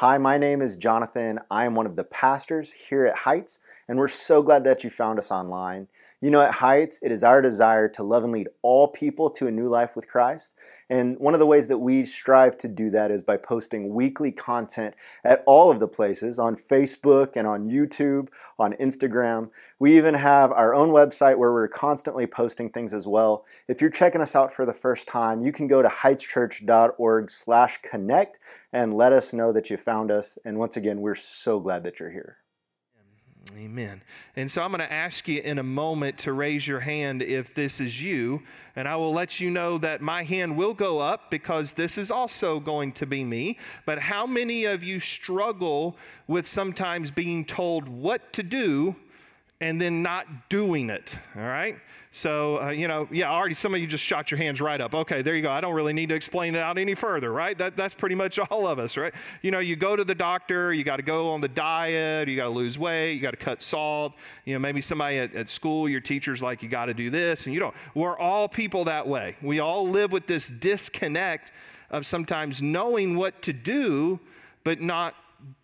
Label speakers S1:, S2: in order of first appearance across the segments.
S1: Hi, my name is Jonathan. I am one of the pastors here at Heights, and we're so glad that you found us online. You know, at Heights, it is our desire to love and lead all people to a new life with Christ. And one of the ways that we strive to do that is by posting weekly content at all of the places on Facebook and on YouTube, on Instagram. We even have our own website where we're constantly posting things as well. If you're checking us out for the first time, you can go to heightschurch.org slash connect and let us know that you found us. And once again, we're so glad that you're here.
S2: Amen. And so I'm going to ask you in a moment to raise your hand if this is you. And I will let you know that my hand will go up because this is also going to be me. But how many of you struggle with sometimes being told what to do and then not doing it? All right? So, uh, you know, yeah, already some of you just shot your hands right up. Okay, there you go. I don't really need to explain it out any further, right? That, that's pretty much all of us, right? You know, you go to the doctor, you got to go on the diet, you got to lose weight, you got to cut salt. You know, maybe somebody at, at school, your teacher's like, you got to do this, and you don't. We're all people that way. We all live with this disconnect of sometimes knowing what to do, but not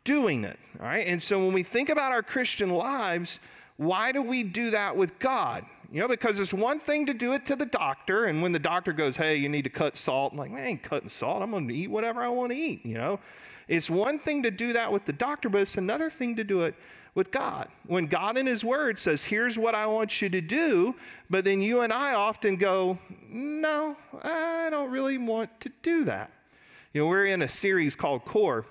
S2: doing it, all right? And so when we think about our Christian lives, why do we do that with God? You know, because it's one thing to do it to the doctor, and when the doctor goes, hey, you need to cut salt, I'm like, I ain't cutting salt. I'm going to eat whatever I want to eat, you know. It's one thing to do that with the doctor, but it's another thing to do it with God. When God in His Word says, here's what I want you to do, but then you and I often go, no, I don't really want to do that. You know, we're in a series called Core.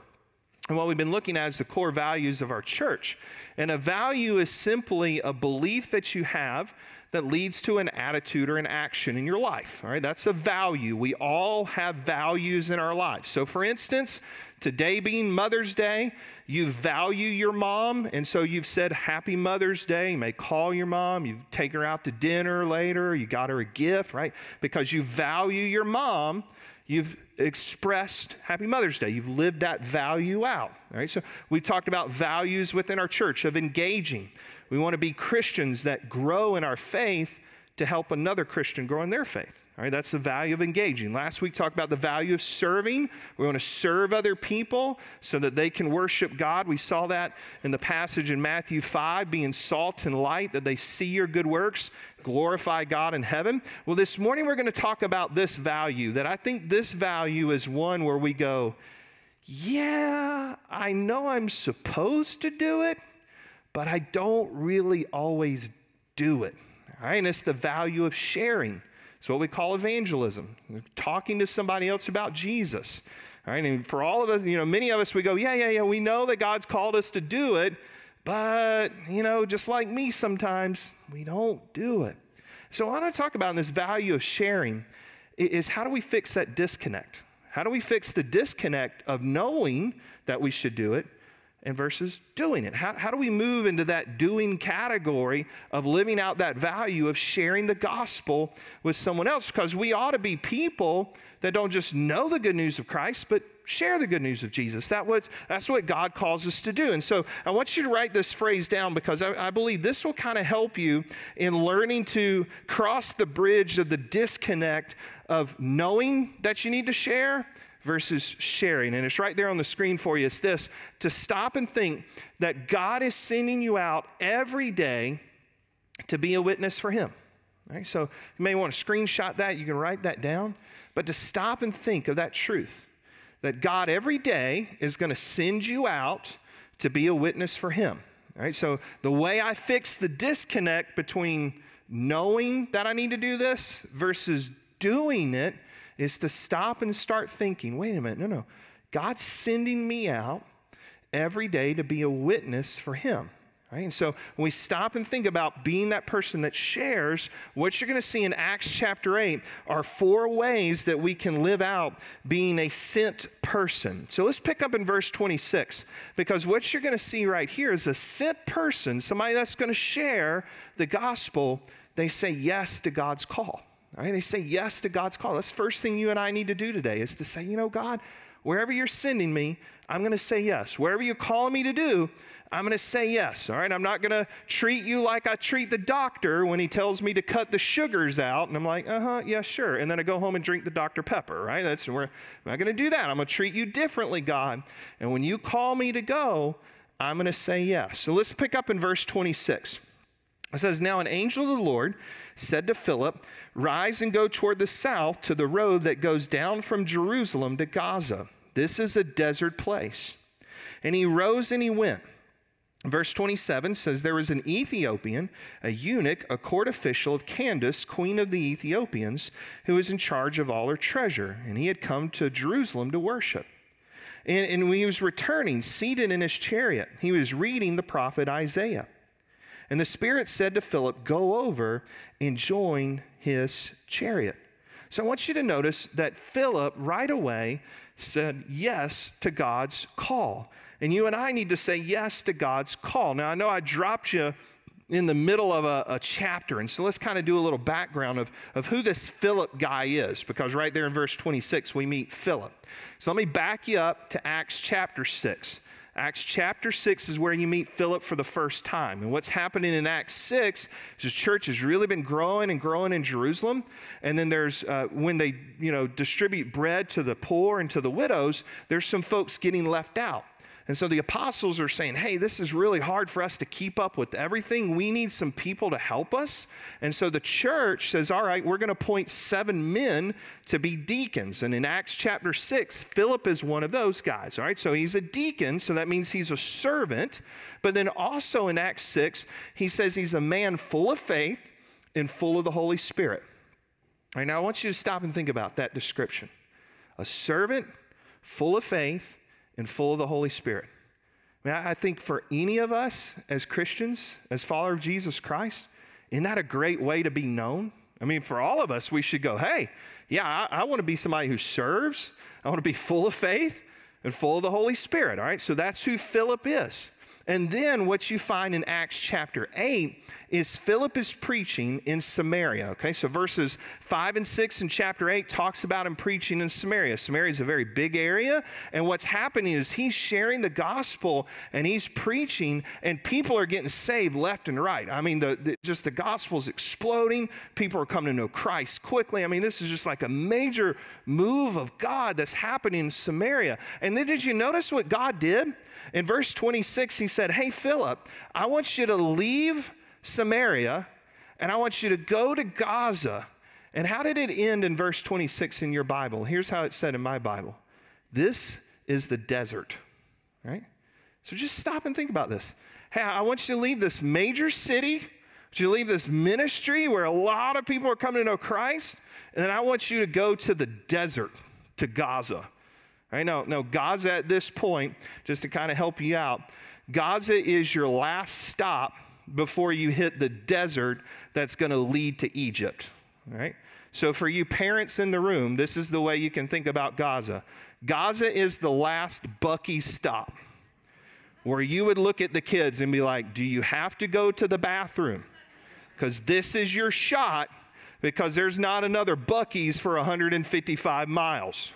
S2: And what we've been looking at is the core values of our church. And a value is simply a belief that you have that leads to an attitude or an action in your life. All right, that's a value. We all have values in our lives. So, for instance, today being Mother's Day, you value your mom, and so you've said Happy Mother's Day. You may call your mom, you take her out to dinner later, you got her a gift, right? Because you value your mom You've expressed Happy Mother's Day. You've lived that value out. All right. So we talked about values within our church of engaging. We want to be Christians that grow in our faith to help another Christian grow in their faith. All right, that's the value of engaging. Last week talked about the value of serving. We want to serve other people so that they can worship God. We saw that in the passage in Matthew 5, being salt and light, that they see your good works, glorify God in heaven. Well, this morning we're going to talk about this value, that I think this value is one where we go, yeah, I know I'm supposed to do it, but I don't really always do it. All right, and it's the value of sharing. It's what we call evangelism, talking to somebody else about Jesus. All right, and for all of us, you know, many of us, we go, yeah, yeah, yeah, we know that God's called us to do it, but, you know, just like me sometimes, we don't do it. So, what I want to talk about in this value of sharing is how do we fix that disconnect? How do we fix the disconnect of knowing that we should do it and versus doing it. How, how do we move into that doing category of living out that value of sharing the gospel with someone else? Because we ought to be people that don't just know the good news of Christ, but share the good news of Jesus. That was, that's what God calls us to do. And so I want you to write this phrase down because I, I believe this will kind of help you in learning to cross the bridge of the disconnect of knowing that you need to share versus sharing. And it's right there on the screen for you. It's this to stop and think that God is sending you out every day to be a witness for Him. Right? So you may want to screenshot that, you can write that down. But to stop and think of that truth that God every day is going to send you out to be a witness for Him. All right? So the way I fix the disconnect between knowing that I need to do this versus doing it is to stop and start thinking wait a minute, no, no. God's sending me out every day to be a witness for Him. Right? And so when we stop and think about being that person that shares, what you're going to see in Acts chapter 8 are four ways that we can live out being a sent person. So let's pick up in verse 26 because what you're going to see right here is a sent person, somebody that's going to share the gospel, they say yes to God's call. Right? They say yes to God's call. That's the first thing you and I need to do today is to say, you know, God, Wherever you're sending me, I'm going to say yes. Wherever you're calling me to do, I'm going to say yes. All right. I'm not going to treat you like I treat the doctor when he tells me to cut the sugars out. And I'm like, uh huh, yeah, sure. And then I go home and drink the Dr. Pepper, right? That's where I'm not going to do that. I'm going to treat you differently, God. And when you call me to go, I'm going to say yes. So let's pick up in verse 26. It says, Now an angel of the Lord said to Philip, Rise and go toward the south to the road that goes down from Jerusalem to Gaza. This is a desert place. And he rose and he went. Verse 27 says, There was an Ethiopian, a eunuch, a court official of Candace, queen of the Ethiopians, who was in charge of all her treasure. And he had come to Jerusalem to worship. And, and when he was returning, seated in his chariot, he was reading the prophet Isaiah. And the Spirit said to Philip, Go over and join his chariot. So I want you to notice that Philip right away said yes to God's call. And you and I need to say yes to God's call. Now, I know I dropped you in the middle of a, a chapter. And so let's kind of do a little background of, of who this Philip guy is, because right there in verse 26, we meet Philip. So let me back you up to Acts chapter 6. Acts chapter 6 is where you meet Philip for the first time. And what's happening in Acts 6 is the church has really been growing and growing in Jerusalem. And then there's, uh, when they, you know, distribute bread to the poor and to the widows, there's some folks getting left out. And so the apostles are saying, hey, this is really hard for us to keep up with everything. We need some people to help us. And so the church says, all right, we're going to appoint seven men to be deacons. And in Acts chapter 6, Philip is one of those guys. All right, so he's a deacon, so that means he's a servant. But then also in Acts 6, he says he's a man full of faith and full of the Holy Spirit. All right, now I want you to stop and think about that description a servant full of faith and full of the Holy Spirit. I, mean, I think for any of us as Christians, as followers of Jesus Christ, isn't that a great way to be known? I mean, for all of us, we should go, hey, yeah, I, I want to be somebody who serves. I want to be full of faith and full of the Holy Spirit. All right, so that's who Philip is. And then what you find in Acts chapter 8 is Philip is preaching in Samaria. Okay, so verses 5 and 6 in chapter 8 talks about him preaching in Samaria. Samaria is a very big area, and what's happening is he's sharing the gospel and he's preaching, and people are getting saved left and right. I mean, the, the just the gospel is exploding. People are coming to know Christ quickly. I mean, this is just like a major move of God that's happening in Samaria. And then did you notice what God did? In verse 26, he said, Hey, Philip, I want you to leave Samaria, and I want you to go to Gaza. And how did it end in verse 26 in your Bible? Here's how it said in my Bible This is the desert, right? So just stop and think about this. Hey, I want you to leave this major city, you leave this ministry where a lot of people are coming to know Christ, and then I want you to go to the desert, to Gaza. Right? No, Gaza at this point, just to kind of help you out, Gaza is your last stop before you hit the desert that's going to lead to Egypt. Right? So, for you parents in the room, this is the way you can think about Gaza. Gaza is the last Bucky stop where you would look at the kids and be like, Do you have to go to the bathroom? Because this is your shot because there's not another Buc-ee's for 155 miles.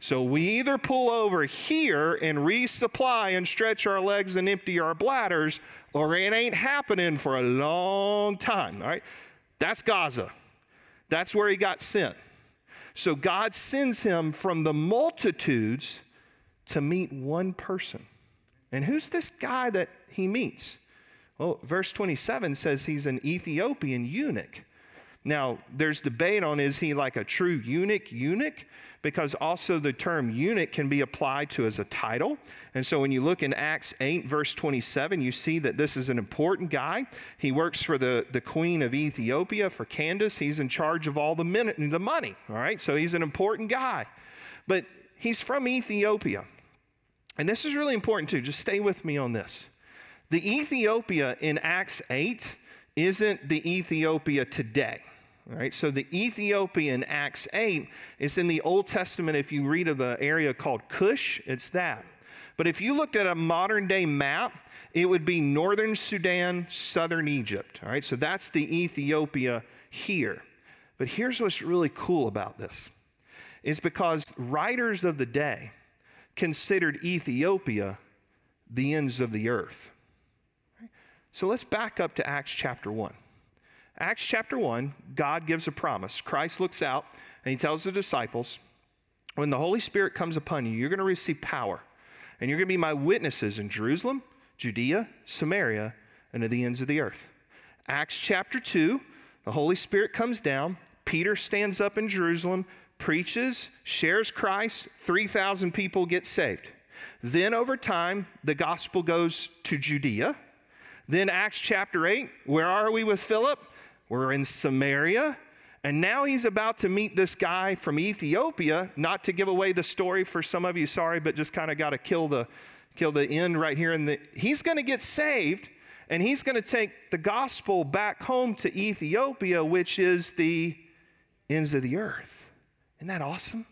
S2: So we either pull over here and resupply and stretch our legs and empty our bladders, or it ain't happening for a long time. All right? That's Gaza. That's where he got sent. So God sends him from the multitudes to meet one person. And who's this guy that he meets? Well, verse 27 says he's an Ethiopian eunuch. Now, there's debate on is he like a true eunuch eunuch? Because also the term eunuch can be applied to as a title. And so when you look in Acts 8, verse 27, you see that this is an important guy. He works for the, the queen of Ethiopia, for Candace. He's in charge of all the, min- the money, all right? So he's an important guy. But he's from Ethiopia. And this is really important too. Just stay with me on this. The Ethiopia in Acts 8 isn't the Ethiopia today. Right? So the Ethiopian, Acts 8 is in the Old Testament. If you read of the area called Cush, it's that. But if you looked at a modern day map, it would be northern Sudan, southern Egypt. All right, so that's the Ethiopia here. But here's what's really cool about this is because writers of the day considered Ethiopia the ends of the earth. So let's back up to Acts chapter 1. Acts chapter 1, God gives a promise. Christ looks out and he tells the disciples, When the Holy Spirit comes upon you, you're going to receive power. And you're going to be my witnesses in Jerusalem, Judea, Samaria, and to the ends of the earth. Acts chapter 2, the Holy Spirit comes down. Peter stands up in Jerusalem, preaches, shares Christ. 3,000 people get saved. Then, over time, the gospel goes to Judea. Then, Acts chapter 8, where are we with Philip? We're in Samaria. And now he's about to meet this guy from Ethiopia, not to give away the story for some of you, sorry, but just kind of got to kill the kill the end right here. And he's going to get saved, and he's going to take the gospel back home to Ethiopia, which is the ends of the earth. Isn't that awesome?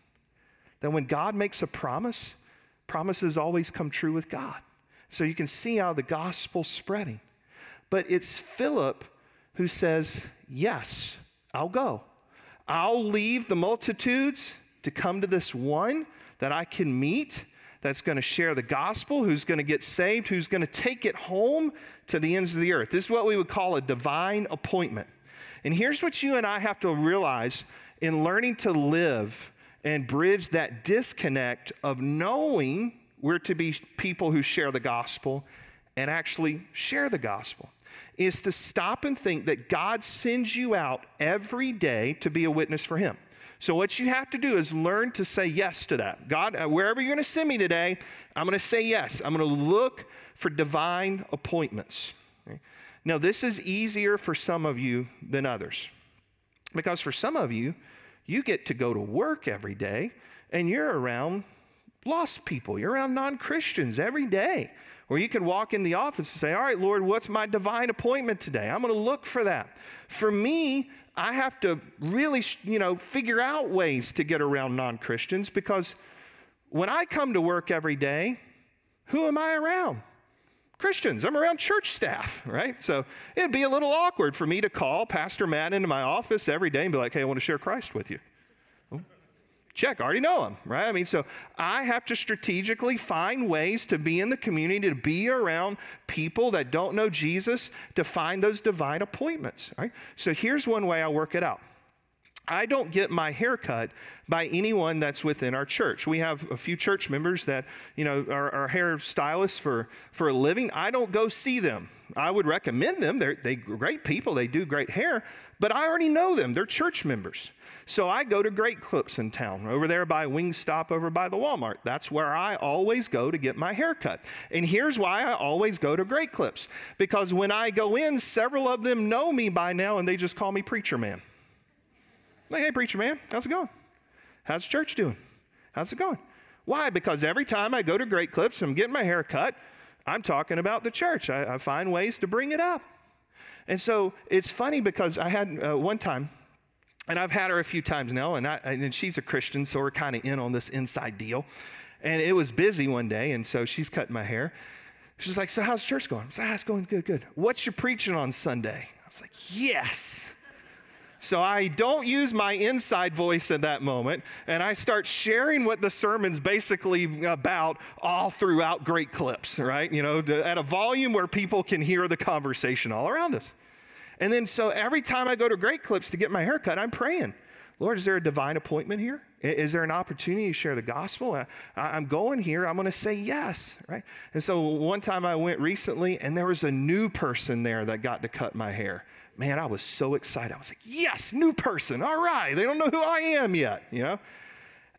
S2: That when God makes a promise, promises always come true with God. So you can see how the gospel's spreading. But it's Philip who says, Yes, I'll go. I'll leave the multitudes to come to this one that I can meet that's going to share the gospel, who's going to get saved, who's going to take it home to the ends of the earth. This is what we would call a divine appointment. And here's what you and I have to realize in learning to live and bridge that disconnect of knowing we're to be people who share the gospel and actually share the gospel is to stop and think that God sends you out every day to be a witness for Him. So, what you have to do is learn to say yes to that. God, uh, wherever you're going to send me today, I'm going to say yes. I'm going to look for divine appointments. Now, this is easier for some of you than others. Because for some of you, you get to go to work every day and you're around lost people. You're around non Christians every day. Or you could walk in the office and say, All right, Lord, what's my divine appointment today? I'm going to look for that. For me, I have to really, you know, figure out ways to get around non Christians because when I come to work every day, who am I around? Christians. I'm around church staff, right? So it'd be a little awkward for me to call Pastor Matt into my office every day and be like, hey, I want to share Christ with you. Check, I already know them, right? I mean, so I have to strategically find ways to be in the community, to be around people that don't know Jesus, to find those divine appointments, right? So here's one way I work it out. I don't get my hair cut by anyone that's within our church. We have a few church members that, you know, are, are hair stylists for, for a living. I don't go see them. I would recommend them. They're they great people. They do great hair, but I already know them. They're church members. So I go to Great Clips in town, over there by Wingstop, over by the Walmart. That's where I always go to get my hair cut. And here's why I always go to Great Clips because when I go in, several of them know me by now and they just call me Preacher Man. Like, hey, preacher man, how's it going? How's the church doing? How's it going? Why? Because every time I go to Great Clips I'm getting my hair cut, I'm talking about the church. I, I find ways to bring it up. And so it's funny because I had uh, one time, and I've had her a few times now, and, I, and she's a Christian, so we're kind of in on this inside deal. And it was busy one day, and so she's cutting my hair. She's like, So, how's church going? I said, ah, It's going good, good. What's your preaching on Sunday? I was like, Yes. So I don't use my inside voice at that moment, and I start sharing what the sermon's basically about all throughout great clips, right? You know, at a volume where people can hear the conversation all around us. And then, so every time I go to Great Clips to get my haircut, I'm praying, Lord, is there a divine appointment here? Is there an opportunity to share the gospel? I, am going here. I'm going to say yes, right? And so one time I went recently, and there was a new person there that got to cut my hair man, I was so excited. I was like, yes, new person. All right. They don't know who I am yet, you know?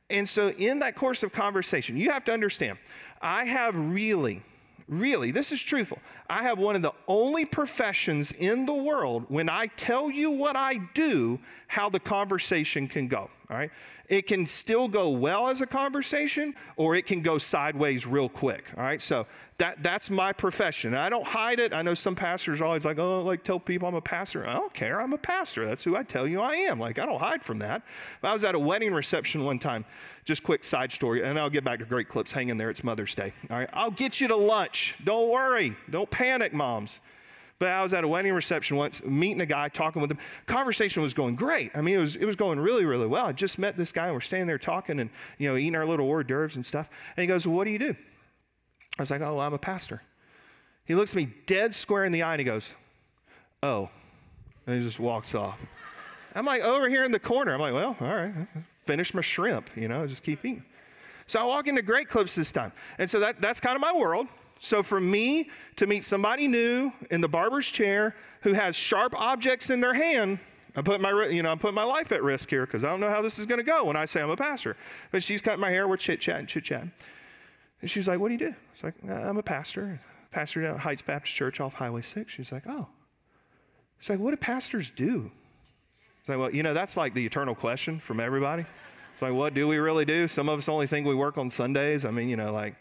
S2: And so, in that course of conversation, you have to understand, I have really, really, this is truthful. I have one of the only professions in the world when I tell you what I do, how the conversation can go. All right. It can still go well as a conversation, or it can go sideways real quick. All right. So that, that's my profession. I don't hide it. I know some pastors are always like, oh, like tell people I'm a pastor. I don't care. I'm a pastor. That's who I tell you I am. Like, I don't hide from that. I was at a wedding reception one time. Just quick side story, and I'll get back to great clips. Hang in there. It's Mother's Day. All right. I'll get you to lunch. Don't worry. Don't panic, moms. But I was at a wedding reception once, meeting a guy, talking with him. Conversation was going great. I mean, it was, it was going really, really well. I just met this guy, and we're standing there talking and, you know, eating our little hors d'oeuvres and stuff. And he goes, well, what do you do? I was like, oh, I'm a pastor. He looks me dead square in the eye and he goes, oh. And he just walks off. I'm like, over here in the corner. I'm like, well, all right, finish my shrimp, you know, just keep eating. So I walk into Great Clips this time. And so that, that's kind of my world. So for me to meet somebody new in the barber's chair who has sharp objects in their hand, I'm putting my, you know, I'm putting my life at risk here because I don't know how this is going to go when I say I'm a pastor. But she's cutting my hair, we're chit chatting, chit chatting. And she's like, What do you do? It's like, uh, I'm a pastor, pastor at Heights Baptist Church off Highway 6. She's like, Oh. She's like, What do pastors do? It's like, Well, you know, that's like the eternal question from everybody. It's like, What do we really do? Some of us only think we work on Sundays. I mean, you know, like,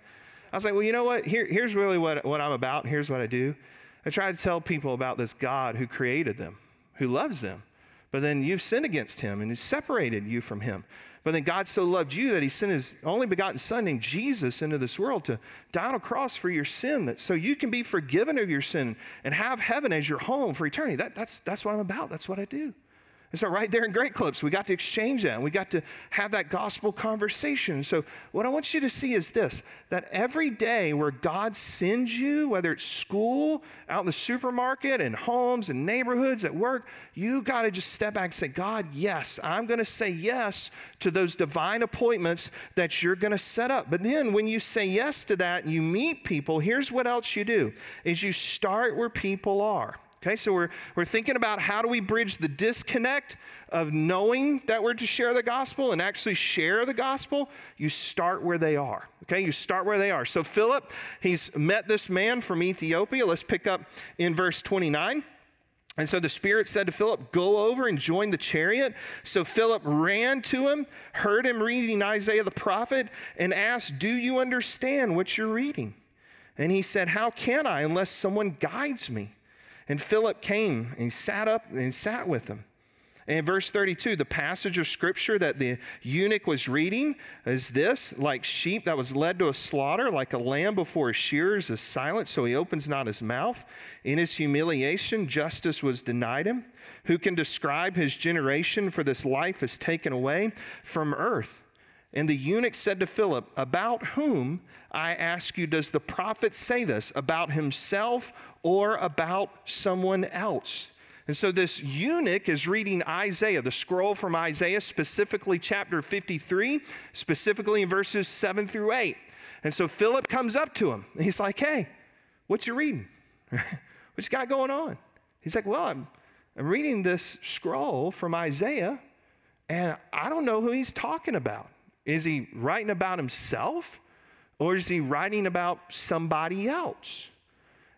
S2: I was like, well, you know what? Here, here's really what, what I'm about. Here's what I do. I try to tell people about this God who created them, who loves them. But then you've sinned against him and he's separated you from him. But then God so loved you that he sent his only begotten son named Jesus into this world to die on a cross for your sin, that so you can be forgiven of your sin and have heaven as your home for eternity. That, that's, that's what I'm about. That's what I do. And so, right there in Great Clips, we got to exchange that and we got to have that gospel conversation. So, what I want you to see is this that every day where God sends you, whether it's school, out in the supermarket, and homes and neighborhoods, at work, you got to just step back and say, God, yes, I'm going to say yes to those divine appointments that you're going to set up. But then, when you say yes to that and you meet people, here's what else you do is you start where people are. Okay, so we're, we're thinking about how do we bridge the disconnect of knowing that we're to share the gospel and actually share the gospel. You start where they are. Okay, you start where they are. So Philip, he's met this man from Ethiopia. Let's pick up in verse 29. And so the Spirit said to Philip, Go over and join the chariot. So Philip ran to him, heard him reading Isaiah the prophet, and asked, Do you understand what you're reading? And he said, How can I unless someone guides me? And Philip came and he sat up and sat with them. And in verse 32, the passage of scripture that the eunuch was reading is this like sheep that was led to a slaughter, like a lamb before his shearers is silent, so he opens not his mouth. In his humiliation, justice was denied him. Who can describe his generation? For this life is taken away from earth. And the eunuch said to Philip, About whom, I ask you, does the prophet say this? About himself or about someone else? And so this eunuch is reading Isaiah, the scroll from Isaiah, specifically chapter 53, specifically in verses 7 through 8. And so Philip comes up to him. And he's like, Hey, what you reading? what you got going on? He's like, Well, I'm, I'm reading this scroll from Isaiah, and I don't know who he's talking about. Is he writing about himself or is he writing about somebody else?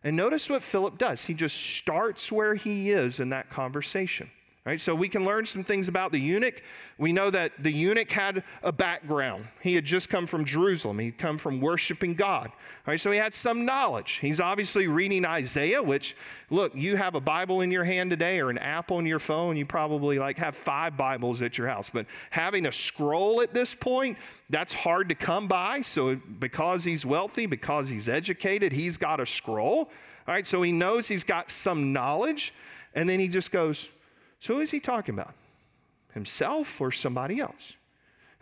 S2: And notice what Philip does. He just starts where he is in that conversation. Right? So we can learn some things about the eunuch. We know that the eunuch had a background. He had just come from Jerusalem. He'd come from worshiping God. Right? So he had some knowledge. He's obviously reading Isaiah, which, look, you have a Bible in your hand today or an app on your phone. You probably like have five Bibles at your house. But having a scroll at this point, that's hard to come by. So because he's wealthy, because he's educated, he's got a scroll. All right, so he knows he's got some knowledge. And then he just goes, so who is he talking about? Himself or somebody else?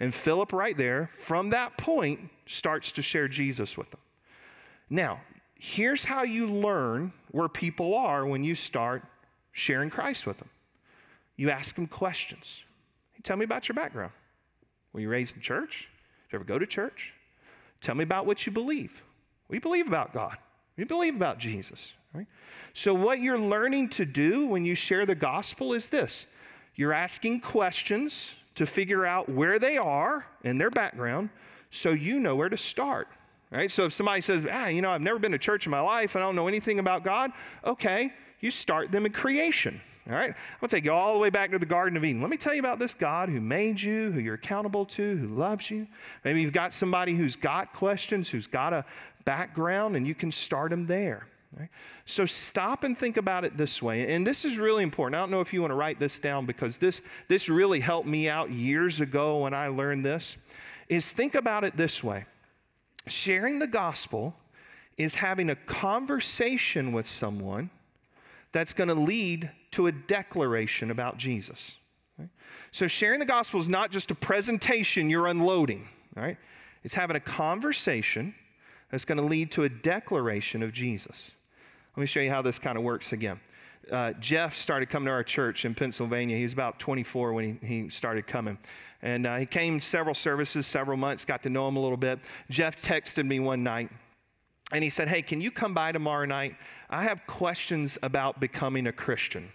S2: And Philip, right there, from that point, starts to share Jesus with them. Now, here's how you learn where people are when you start sharing Christ with them. You ask them questions. Hey, tell me about your background. Were you raised in church? Did you ever go to church? Tell me about what you believe. What do you believe about God? Do you believe about Jesus? Right? So, what you're learning to do when you share the gospel is this you're asking questions to figure out where they are in their background so you know where to start. Right? So, if somebody says, ah, you know, I've never been to church in my life, and I don't know anything about God, okay, you start them in creation. All right? I'm to take you all the way back to the Garden of Eden. Let me tell you about this God who made you, who you're accountable to, who loves you. Maybe you've got somebody who's got questions, who's got a background, and you can start them there. Right? So stop and think about it this way. And this is really important. I don't know if you want to write this down because this, this really helped me out years ago when I learned this. Is think about it this way sharing the gospel is having a conversation with someone that's going to lead to a declaration about Jesus. Right? So, sharing the gospel is not just a presentation you're unloading, right? It's having a conversation that's going to lead to a declaration of Jesus. Let me show you how this kind of works again. Uh, Jeff started coming to our church in Pennsylvania. He was about 24 when he, he started coming. And uh, he came several services, several months, got to know him a little bit. Jeff texted me one night and he said, Hey, can you come by tomorrow night? I have questions about becoming a Christian.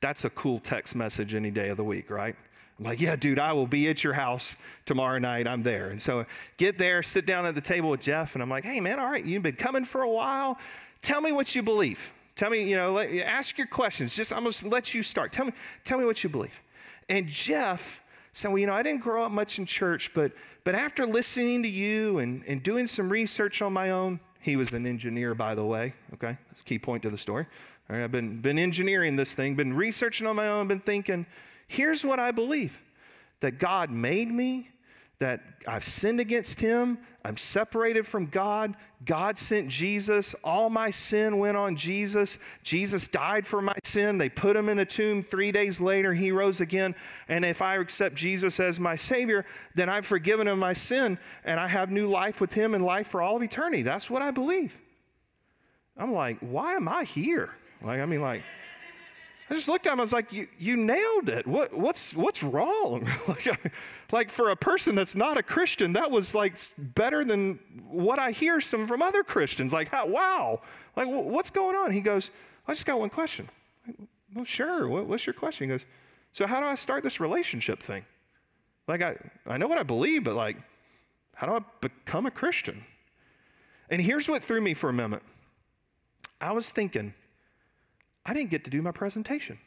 S2: That's a cool text message any day of the week, right? I'm like, yeah, dude, I will be at your house tomorrow night. I'm there. And so get there, sit down at the table with Jeff, and I'm like, hey, man, all right, you've been coming for a while. Tell me what you believe. Tell me, you know, let, ask your questions. Just I'm gonna let you start. Tell me, tell me what you believe. And Jeff said, well, you know, I didn't grow up much in church, but but after listening to you and, and doing some research on my own, he was an engineer, by the way. Okay, that's a key point to the story. All right, I've been been engineering this thing, been researching on my own, been thinking, here's what I believe: that God made me that I've sinned against him. I'm separated from God. God sent Jesus. All my sin went on Jesus. Jesus died for my sin. They put him in a tomb. Three days later, he rose again. And if I accept Jesus as my Savior, then I've forgiven him my sin and I have new life with him and life for all of eternity. That's what I believe. I'm like, why am I here? Like, I mean, like, I just looked at him. I was like, "You, you nailed it. What, what's, what's wrong?" like, like for a person that's not a Christian, that was like better than what I hear some from other Christians. Like, how, wow, like what's going on? He goes, "I just got one question." well, sure. What, what's your question? He goes, "So how do I start this relationship thing?" Like, I, I know what I believe, but like, how do I become a Christian? And here's what threw me for a moment. I was thinking I didn't get to do my presentation.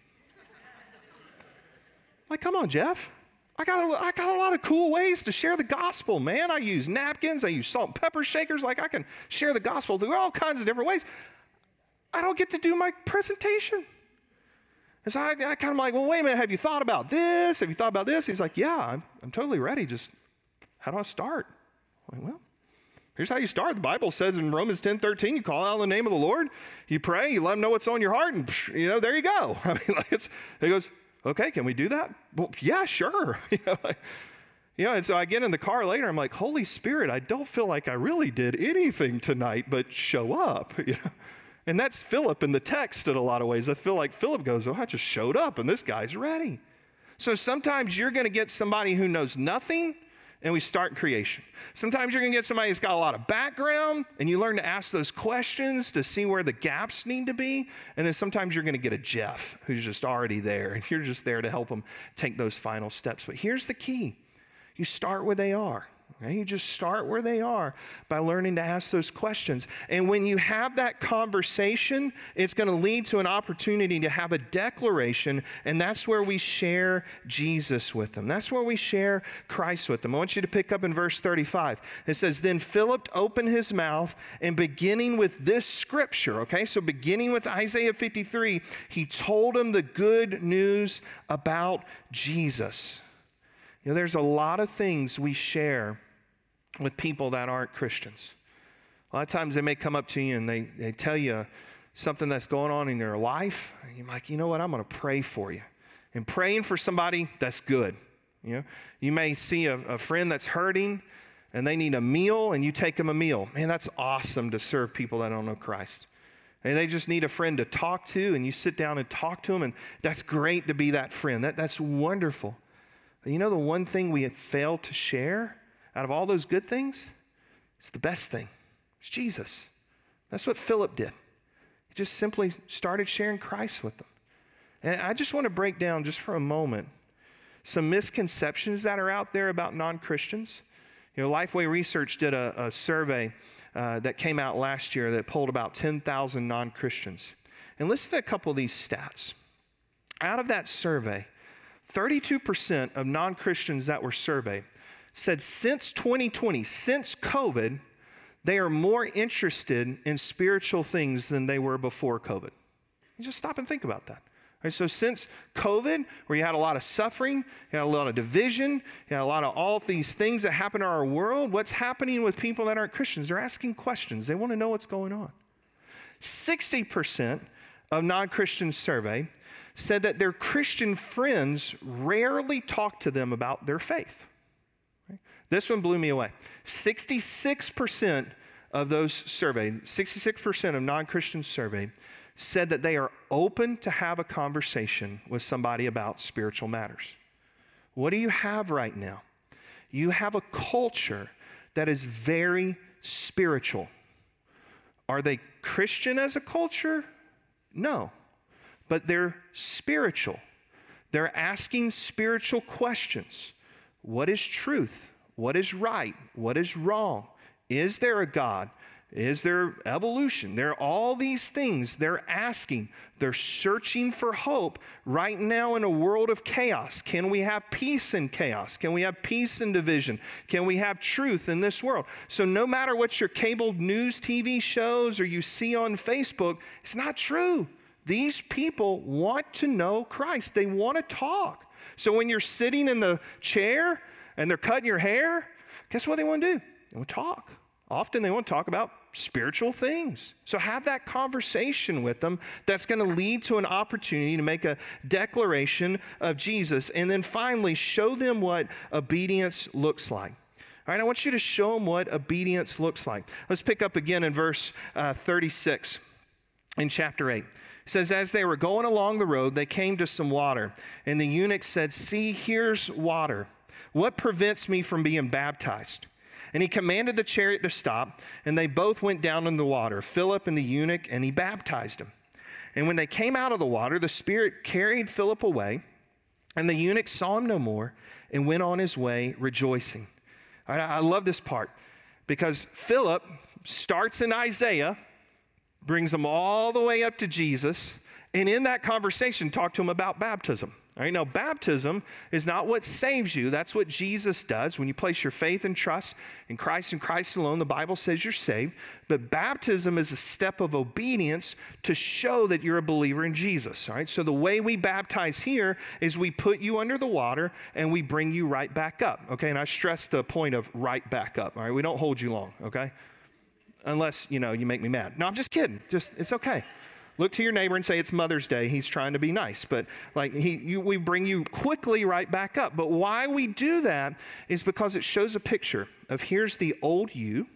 S2: like, come on, Jeff. I got, a, I got a lot of cool ways to share the gospel, man. I use napkins, I use salt and pepper shakers. Like, I can share the gospel through all kinds of different ways. I don't get to do my presentation. And so I, I kind of like, well, wait a minute, have you thought about this? Have you thought about this? He's like, yeah, I'm, I'm totally ready. Just how do I start? I'm like, well, Here's how you start. The Bible says in Romans 10 13, you call out the name of the Lord, you pray, you let him know what's on your heart, and you know, there you go. I mean, like it's, he goes, okay, can we do that? Well, yeah, sure. you, know, you know, and so I get in the car later, I'm like, Holy Spirit, I don't feel like I really did anything tonight but show up. You know? And that's Philip in the text in a lot of ways. I feel like Philip goes, Oh, I just showed up and this guy's ready. So sometimes you're going to get somebody who knows nothing and we start creation. Sometimes you're going to get somebody who's got a lot of background and you learn to ask those questions to see where the gaps need to be. And then sometimes you're going to get a Jeff who's just already there and you're just there to help them take those final steps. But here's the key you start where they are. Okay? You just start where they are by learning to ask those questions. And when you have that conversation, it's going to lead to an opportunity to have a declaration, and that's where we share Jesus with them. That's where we share Christ with them. I want you to pick up in verse 35. It says, Then Philip opened his mouth, and beginning with this scripture, okay, so beginning with Isaiah 53, he told him the good news about Jesus. You know, there's a lot of things we share with people that aren't Christians. A lot of times they may come up to you and they, they tell you something that's going on in their life. And you're like, you know what? I'm going to pray for you. And praying for somebody, that's good. You know, you may see a, a friend that's hurting and they need a meal and you take them a meal. Man, that's awesome to serve people that don't know Christ. And they just need a friend to talk to, and you sit down and talk to them, and that's great to be that friend. That, that's wonderful. You know the one thing we fail to share out of all those good things, it's the best thing. It's Jesus. That's what Philip did. He just simply started sharing Christ with them. And I just want to break down just for a moment some misconceptions that are out there about non Christians. You know, Lifeway Research did a, a survey uh, that came out last year that polled about 10,000 non Christians. And listen to a couple of these stats. Out of that survey, 32% of non Christians that were surveyed said since 2020, since COVID, they are more interested in spiritual things than they were before COVID. You just stop and think about that. Right, so since COVID, where you had a lot of suffering, you had a lot of division, you had a lot of all these things that happen in our world, what's happening with people that aren't Christians? They're asking questions. They want to know what's going on. 60% of non Christians surveyed said that their Christian friends rarely talk to them about their faith. This one blew me away. 66% of those surveyed, 66% of non Christians surveyed, said that they are open to have a conversation with somebody about spiritual matters. What do you have right now? You have a culture that is very spiritual. Are they Christian as a culture? No. But they're spiritual. They're asking spiritual questions. What is truth? What is right? What is wrong? Is there a God? Is there evolution? There are all these things they're asking. They're searching for hope right now in a world of chaos. Can we have peace in chaos? Can we have peace in division? Can we have truth in this world? So, no matter what your cable news TV shows or you see on Facebook, it's not true. These people want to know Christ, they want to talk. So, when you're sitting in the chair and they're cutting your hair, guess what they want to do? They want to talk. Often they want to talk about spiritual things. So have that conversation with them that's going to lead to an opportunity to make a declaration of Jesus. And then finally, show them what obedience looks like. All right, I want you to show them what obedience looks like. Let's pick up again in verse uh, 36 in chapter 8. It says, As they were going along the road, they came to some water. And the eunuch said, See, here's water. What prevents me from being baptized? And he commanded the chariot to stop, and they both went down in the water, Philip and the eunuch, and he baptized him. And when they came out of the water, the Spirit carried Philip away, and the eunuch saw him no more and went on his way rejoicing. I love this part because Philip starts in Isaiah, brings them all the way up to Jesus, and in that conversation, talk to him about baptism. All right, now, baptism is not what saves you. That's what Jesus does. When you place your faith and trust in Christ and Christ alone, the Bible says you're saved. But baptism is a step of obedience to show that you're a believer in Jesus. All right, so the way we baptize here is we put you under the water and we bring you right back up. Okay, and I stress the point of right back up. All right, we don't hold you long. Okay, unless you know you make me mad. No, I'm just kidding. Just it's okay. Look to your neighbor and say, It's Mother's Day. He's trying to be nice. But like, he, you, we bring you quickly right back up. But why we do that is because it shows a picture of here's the old you.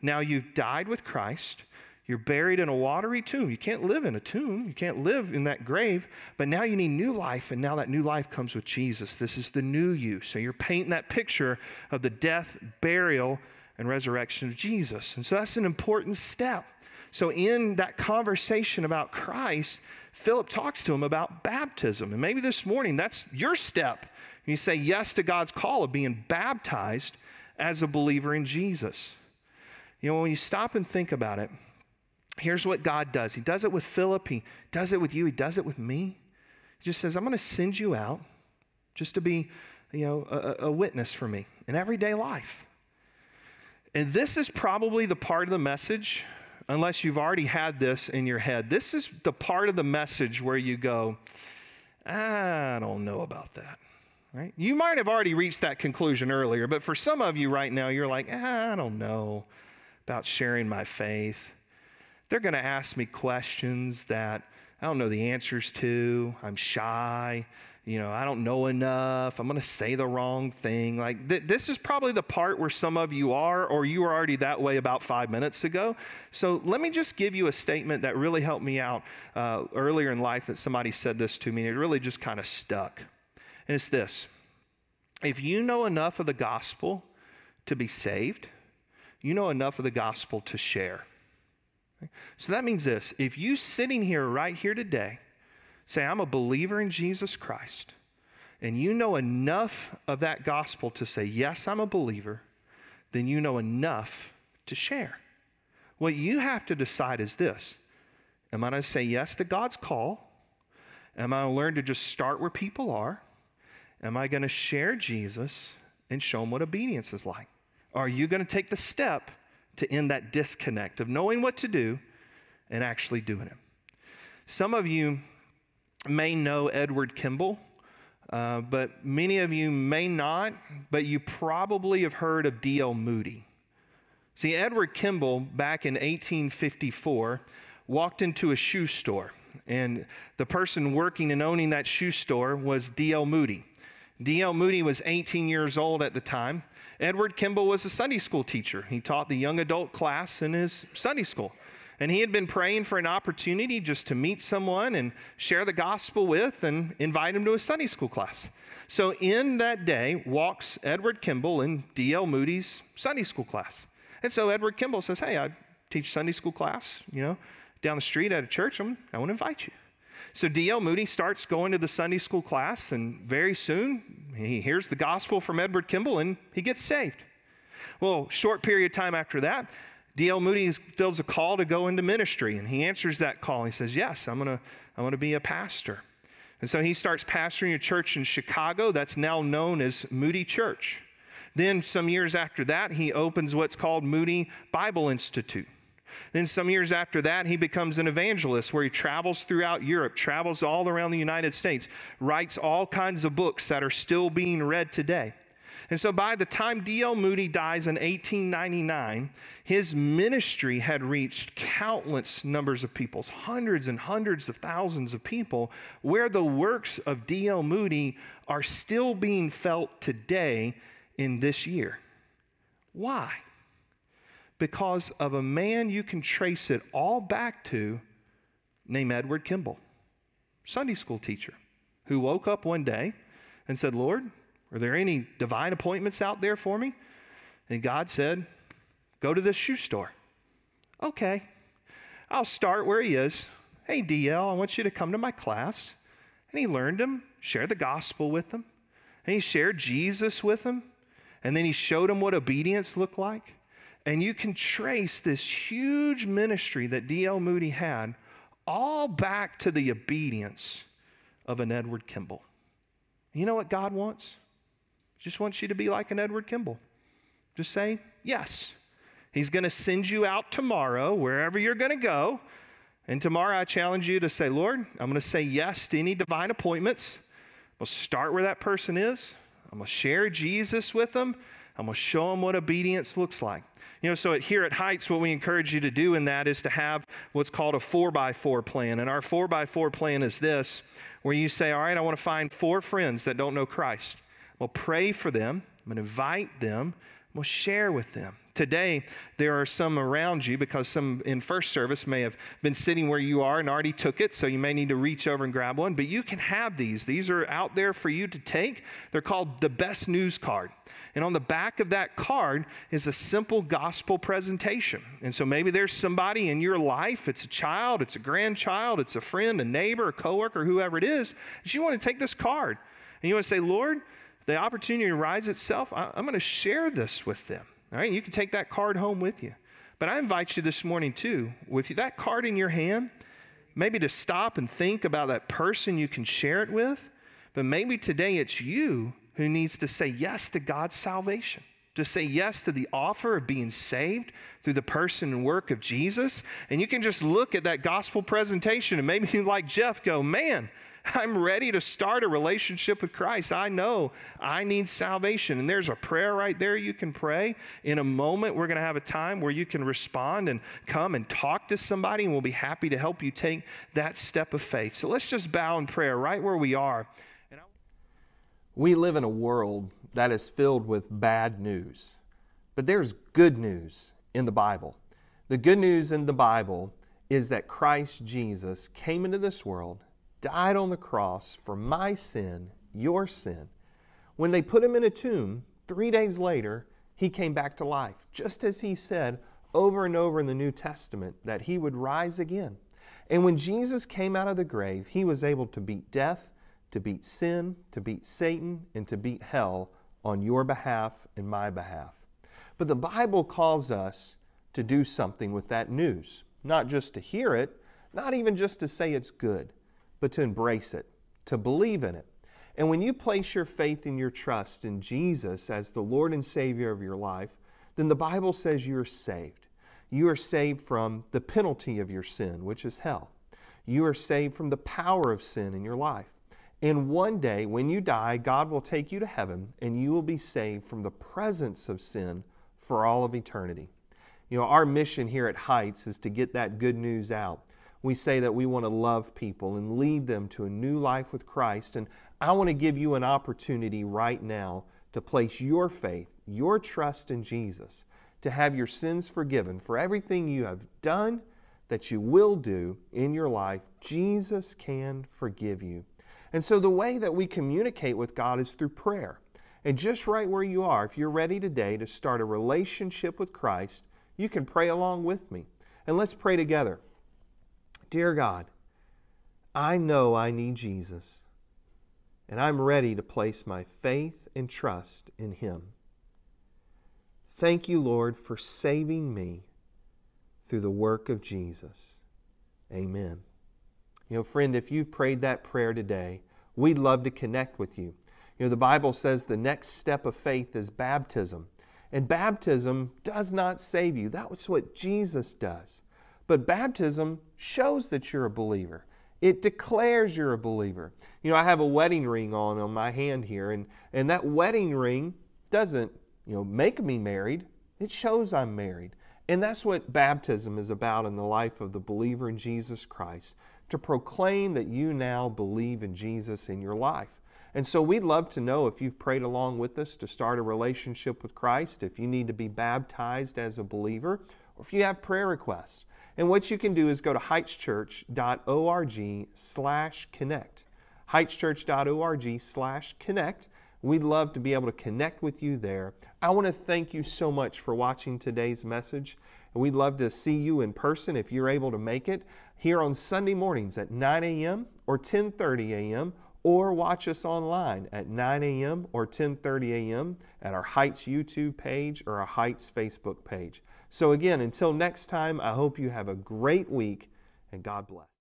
S2: Now you've died with Christ. You're buried in a watery tomb. You can't live in a tomb. You can't live in that grave. But now you need new life, and now that new life comes with Jesus. This is the new you. So you're painting that picture of the death, burial, and resurrection of Jesus. And so that's an important step. So, in that conversation about Christ, Philip talks to him about baptism. And maybe this morning that's your step. You say yes to God's call of being baptized as a believer in Jesus. You know, when you stop and think about it, here's what God does He does it with Philip, He does it with you, He does it with me. He just says, I'm going to send you out just to be, you know, a, a witness for me in everyday life. And this is probably the part of the message unless you've already had this in your head. This is the part of the message where you go, I don't know about that. Right? You might have already reached that conclusion earlier, but for some of you right now, you're like, I don't know about sharing my faith. They're going to ask me questions that I don't know the answers to. I'm shy you know, I don't know enough. I'm going to say the wrong thing. Like, th- this is probably the part where some of you are, or you were already that way about five minutes ago. So, let me just give you a statement that really helped me out uh, earlier in life that somebody said this to me, and it really just kind of stuck. And it's this if you know enough of the gospel to be saved, you know enough of the gospel to share. So, that means this if you sitting here right here today, say, I'm a believer in Jesus Christ, and you know enough of that gospel to say, Yes, I'm a believer, then you know enough to share. What you have to decide is this Am I going to say yes to God's call? Am I going to learn to just start where people are? Am I going to share Jesus and show them what obedience is like? are you going to take the step to end that disconnect of knowing what to do and actually doing it? Some of you may know Edward Kimball, uh, but many of you may not, but you probably have heard of D.L. Moody. See, Edward Kimball, back in 1854, walked into a shoe store. And the person working and owning that shoe store was D.L. Moody. D.L. Moody was 18 years old at the time. Edward Kimball was a Sunday school teacher. He taught the young adult class in his Sunday school. And he had been praying for an opportunity just to meet someone and share the gospel with and invite him to a Sunday school class. So, in that day, walks Edward Kimball in D.L. Moody's Sunday school class. And so, Edward Kimball says, Hey, I teach Sunday school class, you know, down the street at a church. I'm, I want to invite you. So D.L. Moody starts going to the Sunday school class, and very soon he hears the gospel from Edward Kimball and he gets saved. Well, short period of time after that, D.L. Moody feels a call to go into ministry, and he answers that call. He says, Yes, I'm going to I'm going to be a pastor. And so he starts pastoring a church in Chicago that's now known as Moody Church. Then, some years after that, he opens what's called Moody Bible Institute. Then, some years after that, he becomes an evangelist where he travels throughout Europe, travels all around the United States, writes all kinds of books that are still being read today. And so by the time D.L. Moody dies in 1899, his ministry had reached countless numbers of people, hundreds and hundreds of thousands of people, where the works of D.L. Moody are still being felt today in this year. Why? because of a man you can trace it all back to named Edward Kimball, Sunday school teacher, who woke up one day and said, Lord, are there any divine appointments out there for me? And God said, Go to this shoe store. Okay, I'll start where he is. Hey, DL, I want you to come to my class. And he learned him, shared the gospel with them, and he shared Jesus with them, and then he showed him what obedience looked like. And you can trace this huge ministry that D.L. Moody had all back to the obedience of an Edward Kimball. You know what God wants? Just wants you to be like an Edward Kimball. Just say yes. He's going to send you out tomorrow, wherever you're going to go. And tomorrow I challenge you to say, Lord, I'm going to say yes to any divine appointments. We'll start where that person is. I'm going to share Jesus with them. I'm going to show them what obedience looks like. You know, so at, here at Heights, what we encourage you to do in that is to have what's called a four by four plan. And our four by four plan is this, where you say, All right, I want to find four friends that don't know Christ. We'll pray for them, I'm going to invite them, we'll share with them. Today, there are some around you because some in first service may have been sitting where you are and already took it, so you may need to reach over and grab one. But you can have these. These are out there for you to take. They're called the best news card. And on the back of that card is a simple gospel presentation. And so maybe there's somebody in your life, it's a child, it's a grandchild, it's a friend, a neighbor, a coworker, whoever it is, that you want to take this card. And you want to say, Lord, the opportunity arises itself. I'm going to share this with them. All right, you can take that card home with you. But I invite you this morning, too, with that card in your hand, maybe to stop and think about that person you can share it with. But maybe today it's you who needs to say yes to God's salvation, to say yes to the offer of being saved through the person and work of Jesus. And you can just look at that gospel presentation and maybe, like Jeff, go, man, I'm ready to start a relationship with Christ. I know I need salvation. And there's a prayer right there you can pray. In a moment, we're going to have a time where you can respond and come and talk to somebody, and we'll be happy to help you take that step of faith. So let's just bow in prayer right where we are.
S3: We live in a world that is filled with bad news, but there's good news in the Bible. The good news in the Bible is that Christ Jesus came into this world died on the cross for my sin, your sin. When they put him in a tomb, three days later, he came back to life, just as he said over and over in the New Testament that he would rise again. And when Jesus came out of the grave, he was able to beat death, to beat sin, to beat Satan, and to beat hell on your behalf and my behalf. But the Bible calls us to do something with that news, not just to hear it, not even just to say it's good, but to embrace it, to believe in it. And when you place your faith and your trust in Jesus as the Lord and Savior of your life, then the Bible says you are saved. You are saved from the penalty of your sin, which is hell. You are saved from the power of sin in your life. And one day, when you die, God will take you to heaven and you will be saved from the presence of sin for all of eternity. You know, our mission here at Heights is to get that good news out
S2: we say that we want to love people and lead them to a new life with Christ. And I want to give you an opportunity right now to place your faith, your trust in Jesus, to have your sins forgiven for everything you have done, that you will do in your life. Jesus can forgive you. And so the way that we communicate with God is through prayer. And just right where you are, if you're ready today to start a relationship with Christ, you can pray along with me. And let's pray together. Dear God, I know I need Jesus, and I'm ready to place my faith and trust in Him. Thank you, Lord, for saving me through the work of Jesus. Amen. You know, friend, if you've prayed that prayer today, we'd love to connect with you. You know, the Bible says the next step of faith is baptism. And baptism does not save you. That's what Jesus does. But baptism shows that you're a believer. It declares you're a believer. You know, I have a wedding ring on on my hand here, and, and that wedding ring doesn't, you know, make me married. It shows I'm married. And that's what baptism is about in the life of the believer in Jesus Christ to proclaim that you now believe in Jesus in your life. And so we'd love to know if you've prayed along with us to start a relationship with Christ, if you need to be baptized as a believer, or if you have prayer requests. And what you can do is go to heightschurch.org slash connect. heightschurch.org slash connect. We'd love to be able to connect with you there. I want to thank you so much for watching today's message. And we'd love to see you in person if you're able to make it here on Sunday mornings at 9 a.m. or 10:30 a.m or watch us online at 9 a.m. or 10:30 a.m. at our Heights YouTube page or our Heights Facebook page. So again, until next time, I hope you have a great week and God bless.